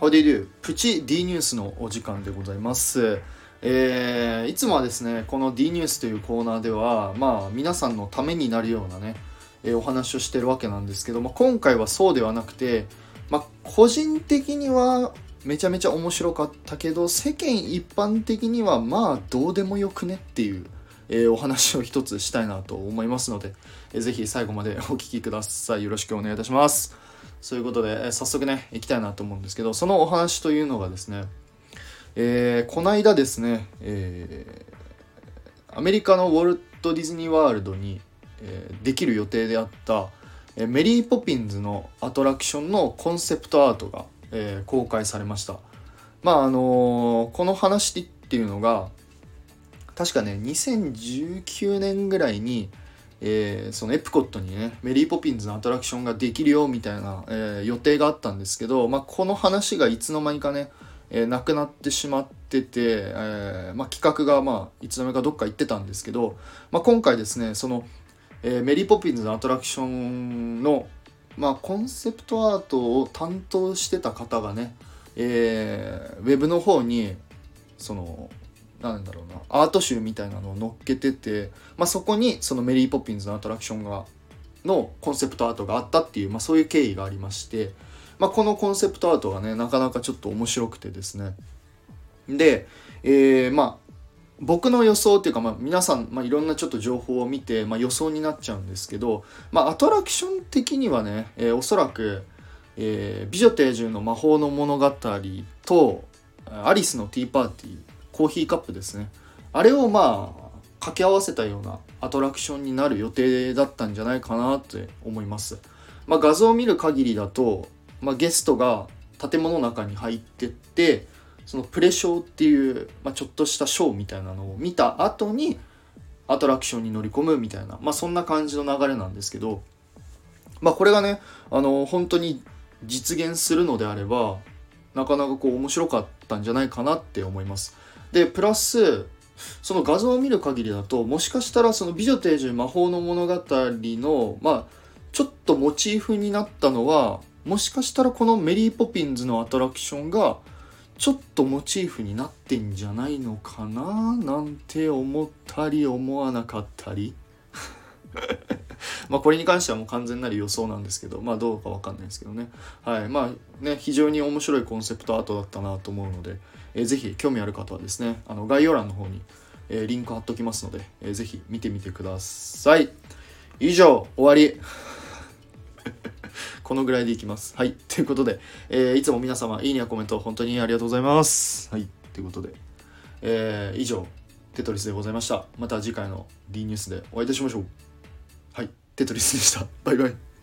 How do you do? プチ D ニュースのお時間でございます。えーいつもはですね、この D ニュースというコーナーでは、まあ、皆さんのためになるようなね、えーお話をしてるわけなんですけど、まあ、今回はそうではなくて、まあ、個人的にはめちゃめちゃ面白かったけど、世間一般的にはまあ、どうでもよくねっていう、えーお話を一つしたいなと思いますので、えーぜひ最後までお聞きください。よろしくお願いいたします。そういうことで、え早速ね、行きたいなと思うんですけど、そのお話というのがですね、えーこないだですね、えーアメリカのウォルト・ディズニー・ワールドに、えーできる予定であった、えーメリー・ポピンズのアトラクションのコンセプトアートが、えー公開されました。まああのこの話っていうのが確かね2019年ぐらいに、えーそのエプコットにねメリー・ポピンズのアトラクションができるよみたいな、えー予定があったんですけど、まあ、この話がいつの間にかね、えーなくなってしまってて、えまあ、企画が、まあ、いつの間にかどっか行ってたんですけど、まあ、今回ですねその、えメリー・ポピンズのアトラクションの、まあ、コンセプトアートを担当してた方がね、えーウェブの方にそのなんだろうな。アート集みたいなのを載っけてて、まあ、そこにそのメリー・ポッピンズのアトラクションがのコンセプトアートがあったっていう、まあ、そういう経緯がありまして、まあ、このコンセプトアートがねなかなかちょっと面白くてですね。で、えーまあ僕の予想っていうか、まあ、皆さん、まあ、いろんなちょっと情報を見て、まあ、予想になっちゃうんですけど、まあ、アトラクション的にはね、えーおそらく、えー美女と野獣の魔法の物語」と「アリスのティーパーティー」コーヒーカップですねあれをまあ掛け合わせたようなアトラクションになる予定だったんじゃないかなって思います、まあ、画像を見る限りだと、まあ、ゲストが建物の中に入ってってそのプレショーっていう、まあ、ちょっとしたショーみたいなのを見た後にアトラクションに乗り込むみたいな、まあ、そんな感じの流れなんですけど、まあ、これがねあの本当に実現するのであればなかなかこう面白かったんじゃないかなって思います。でプラスその画像を見る限りだともしかしたらその「美女と野獣魔法の物語の」まあちょっとモチーフになったのはもしかしたらこのメリー・ポピンズのアトラクションがちょっとモチーフになってんじゃないのかななんて思ったり思わなかったり。まあこれに関してはもう完全なる予想なんですけどまあどうかわかんないですけどね。はい。まあね非常に面白いコンセプトアートだったなと思うので、えーぜひ興味ある方はですねあの概要欄の方に、えーリンク貼っときますので、えーぜひ見てみてください。以上終わり。このぐらいでいきます。はい。ということで、えーいつも皆様いいねやコメント本当にありがとうございます。はい。ということで、えー以上テトリスでございました。また次回の D ニュースでお会いいたしましょう。テトリスでした。バイバイ。